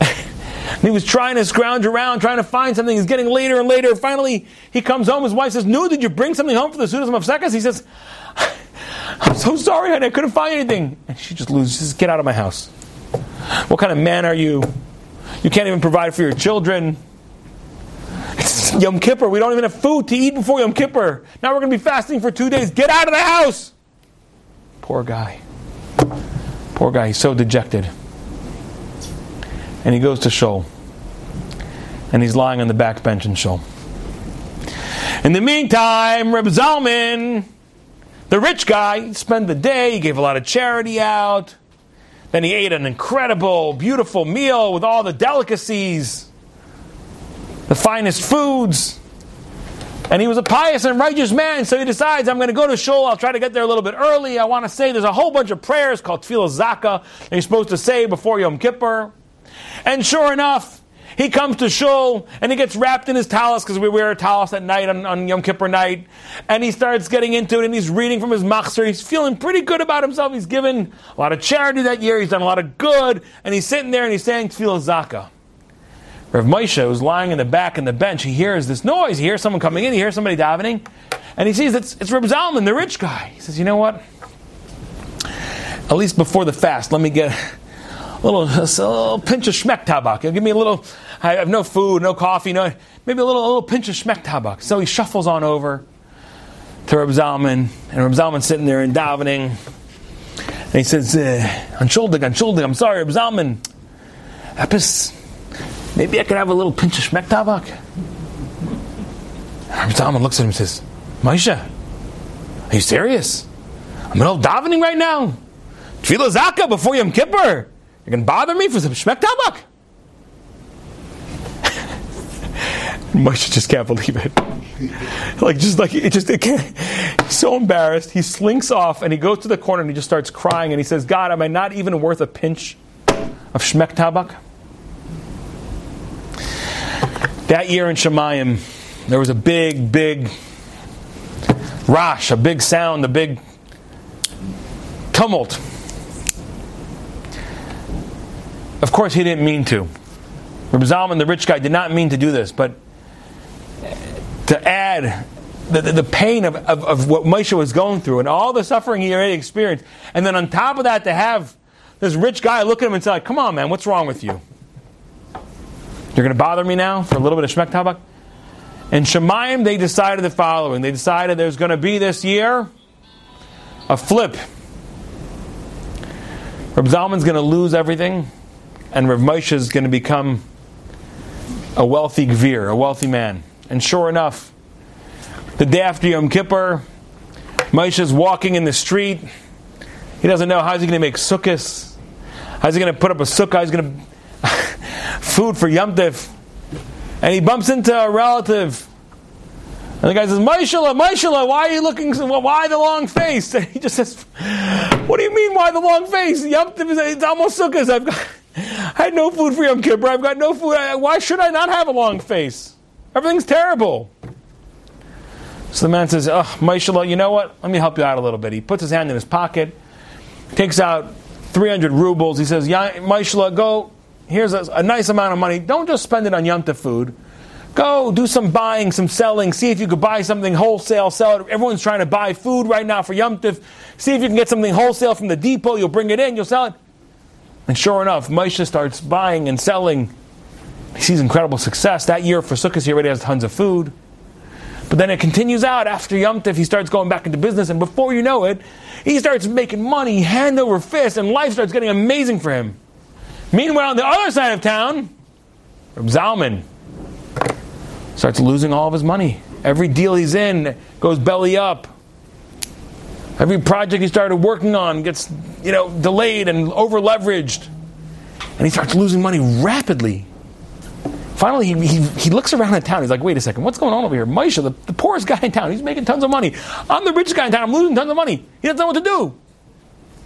he was trying to scrounge around, trying to find something. He's getting later and later. Finally, he comes home. His wife says, "No, did you bring something home for the Sudas Hamafsekas?" He says, I'm so sorry, honey, I couldn't find anything. And she just loses, get out of my house. What kind of man are you? You can't even provide for your children. Yom Kippur. We don't even have food to eat before Yom Kippur. Now we're going to be fasting for two days. Get out of the house. Poor guy. Poor guy. He's so dejected. And he goes to Shul. And he's lying on the back bench in Shul. In the meantime, Reb Zalman the rich guy spent the day, he gave a lot of charity out. Then he ate an incredible, beautiful meal with all the delicacies, the finest foods. And he was a pious and righteous man, so he decides, I'm going to go to Shul. I'll try to get there a little bit early. I want to say there's a whole bunch of prayers called Tefillah Zaka that you're supposed to say before Yom Kippur. And sure enough, he comes to shul and he gets wrapped in his talis because we wear a talis at night on, on, Yom Kippur night. And he starts getting into it and he's reading from his machzor. He's feeling pretty good about himself. He's given a lot of charity that year. He's done a lot of good. And he's sitting there and he's saying Tefillah Zaka. Rav Moshe, who's lying in the back in the bench, he hears this noise. He hears someone coming in. He hears somebody davening. And he sees it's, it's Reb Zalman, the rich guy. He says, you know what? At least before the fast, let me get little, a little pinch of shmek tabak. Give me a little, I have no food, no coffee, no, maybe a little, a little pinch of shmek tabak. So he shuffles on over to Reb Zalman, and Reb Zalman's sitting there and davening. And he says, eh, Anshuldig, Anshuldig, I'm sorry, Reb Zalman. Epis, maybe I could have a little pinch of shmek tabak. Reb Zalman looks at him and says, Maisha, are you serious? I'm in davening right now. Tefillah before Yom Kippur. You can bother me for some shmek tabak? Moshe just can't believe it. like just like it just it can't. He's so embarrassed. He slinks off and he goes to the corner and he just starts crying and he says, "God, am I not even worth a pinch of shmek tabak?" That year in Shemayim, there was a big, big rash, a big sound, a big tumult. Of course, he didn't mean to. Rabbi Zalman, the rich guy, did not mean to do this, but to add the, the, the pain of, of, of, what Moshe was going through and all the suffering he already experienced, and then on top of that, to have this rich guy look at him and say, Come on, man, what's wrong with you? You're going to bother me now for a little bit of Shmek Tabak? In Shemayim, they decided the following. They decided there's going to be this year a flip. Reb Zalman's going to lose everything, and Rav Moshe is going to become a wealthy gvir, a wealthy man. And sure enough, the day after Yom Kippur, Moshe is walking in the street. He doesn't know how's he going to make sukkahs. How's he going to put up a sukkah? How's he going to food for Yom Tif? And he bumps into a relative. And the guy says, Maishala, Maishala, why are you looking, so, why the long face? And he just says, What do you mean, why the long face? Yom Tif, it's almost sukkahs. I've got, I had no food for Yom Kippur. I've got no food. Why should I not have a long face? Everything's terrible. So the man says, Oh, Maishala, you know what? Let me help you out a little bit. He puts his hand in his pocket, takes out 300 rubles. He says, yeah, Maishala, go, here's a, a, nice amount of money. Don't just spend it on Yom food. Go do some buying, some selling. See if you could buy something wholesale. Sell it. Everyone's trying to buy food right now for Yom See if you can get something wholesale from the depot. You'll bring it in. You'll sell it. And sure enough, Moshe starts buying and selling. He sees incredible success. That year for Sukkot, he already has tons of food. But then it continues out after Yom Tif. He starts going back into business, and before you know it, he starts making money hand over fist, and life starts getting amazing for him. Meanwhile, on the other side of town, Reb Zalman starts losing all of his money. Every deal he's in goes belly up. Every project he started working on gets, you know, delayed and over leveraged. And he starts losing money rapidly. Finally, he, he, he, looks around in town. He's like, wait a second, what's going on over here? Moshe, the, the poorest guy in town, he's making tons of money. I'm the richest guy in town, I'm losing tons of money. He doesn't know what to do.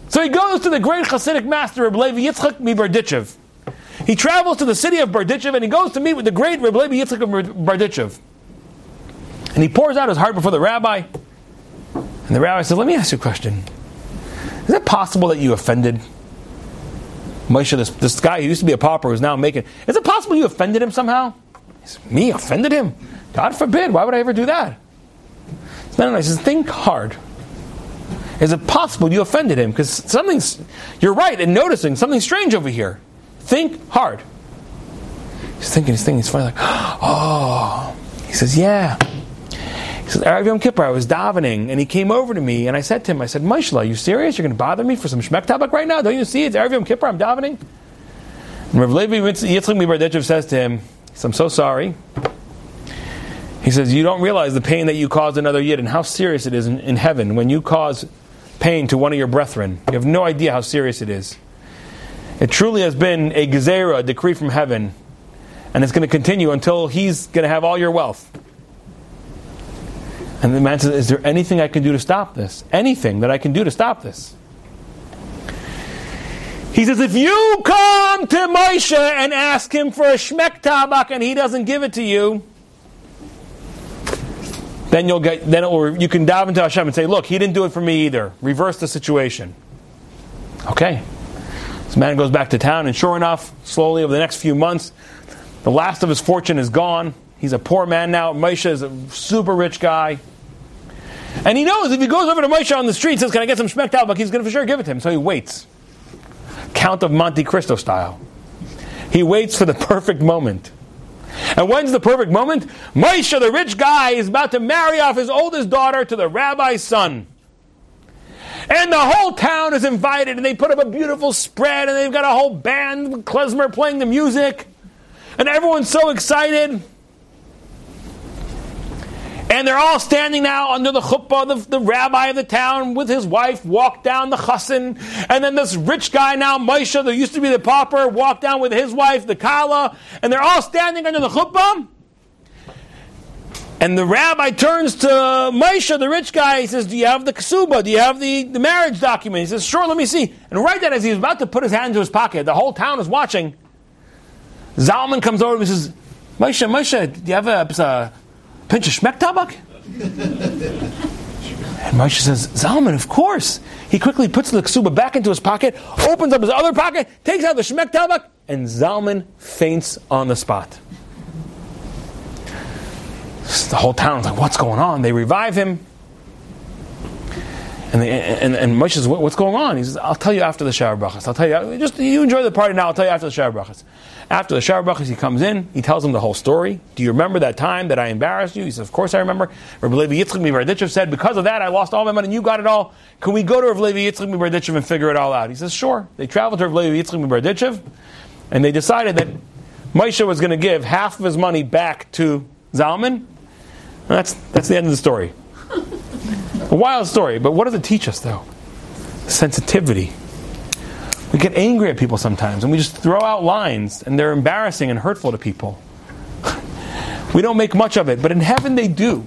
So he goes to the great Hasidic master, Reb Levi Yitzchak Berditchev. He travels to the city of Berditchev and he goes to meet with the great Reb Levi Yitzchak of. And he pours out his heart before the rabbi. And the rabbi says, Let me ask you a question. Is it possible that you offended Moshe, this, this guy who used to be a pauper who's now making. Is it possible you offended him somehow? Said, Me offended him? God forbid. Why would I ever do that? No, no, no. He says, think hard. Is it possible you offended him? Because something's. You're right in noticing something strange over here. Think hard. He's thinking, he's thinking, he's funny, like, oh. He says, yeah. He says, Yom Kippur, I was davening, and he came over to me, and I said to him, I said, Moshe, are you serious? You're going to bother me for some Shmek Tabak right now? Don't you see? It's Erev Yom Kippur, I'm davening. And Rav Levi Yitzchak Mibarditchev says to him, I'm so sorry. He says, You don't realize the pain that you caused another Yid and how serious it is in, in heaven when you cause pain to one of your brethren. You have no idea how serious it is. It truly has been a gezerah, a decree from heaven, and it's going to continue until he's going to have all your wealth. And the man says, Is there anything I can do to stop this? Anything that I can do to stop this? He says, If you come to Moshe and ask him for a Shmek Tabak and he doesn't give it to you, then you'll get then will, you can dive into Hashem and say, Look, he didn't do it for me either. Reverse the situation. Okay. This man goes back to town, and sure enough, slowly over the next few months, the last of his fortune is gone. He's a poor man now. Moshe is a super rich guy. And he knows if he goes over to Moshe on the street and says, Can I get some Shmek Tabak? He's going to for sure give it to him. So he waits. Count of Monte Cristo style. He waits for the perfect moment. And when's the perfect moment? Moshe, the rich guy, is about to marry off his oldest daughter to the rabbi's son. And the whole town is invited, and they put up a beautiful spread, and they've got a whole band, klezmer playing the music. And everyone's so excited. And they're all standing now under the chuppah, the, the rabbi of the town with his wife walked down the chassan. And then this rich guy now, Moshe, that used to be the pauper, walked down with his wife, the kala. And they're all standing under the chuppah. And the rabbi turns to Moshe, the rich guy. He says, Do you have the ksuba? Do you have the, the marriage document? He says, Sure, let me see. And right then, as he's about to put his hand into his pocket, the whole town is watching. Zalman comes over and says, Moshe, Moshe, do you have a, a pinch of shmek tabak? And Moshe says, Zalman, of course. He quickly puts the ksuba back into his pocket, opens up his other pocket, takes out the shmek tabak, and Zalman faints on the spot. The whole town's like, what's going on? They revive him. And, they, and, and Moshe says, what's going on? He says, I'll tell you after the sheva brachas. I'll tell you, just you enjoy the party now, I'll tell you after the sheva brachas. After the sheva brachas, he comes in, he tells him the whole story. Do you remember that time that I embarrassed you? He says, Of course I remember. Rabbi Levi Yitzchak Mibarditchev said, Because of that, I lost all my money and you got it all. Can we go to Rabbi Levi Yitzchak Mibarditchev and figure it all out? He says, Sure. They traveled to Rabbi Levi Yitzchak Mibarditchev and they decided that Moshe was going to give half of his money back to Zalman. That's, that's the end of the story. A wild story, but what does it teach us, though? Sensitivity. We get angry at people sometimes, and we just throw out lines, and they're embarrassing and hurtful to people. we don't make much of it, but in heaven they do.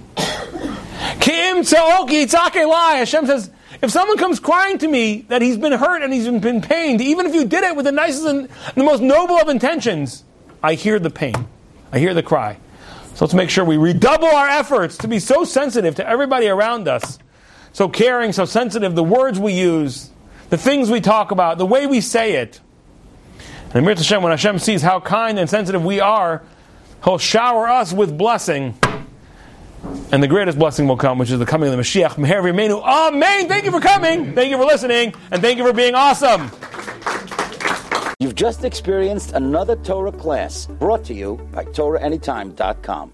Kim Hashem says, if someone comes crying to me that he's been hurt and he's been pained, even if you did it with the nicest and the most noble of intentions, I hear the pain. I hear the cry. So let's make sure we redouble our efforts to be so sensitive to everybody around us so caring, so sensitive, the words we use, the things we talk about, the way we say it. And Amir Hashem, when Hashem sees how kind and sensitive we are, He'll shower us with blessing. And the greatest blessing will come, which is the coming of the Mashiach. Meher V'Imenu. Amen. Thank you for coming. Thank you for listening. And thank you for being awesome. You've just experienced another Torah class brought to you by TorahAnytime.com.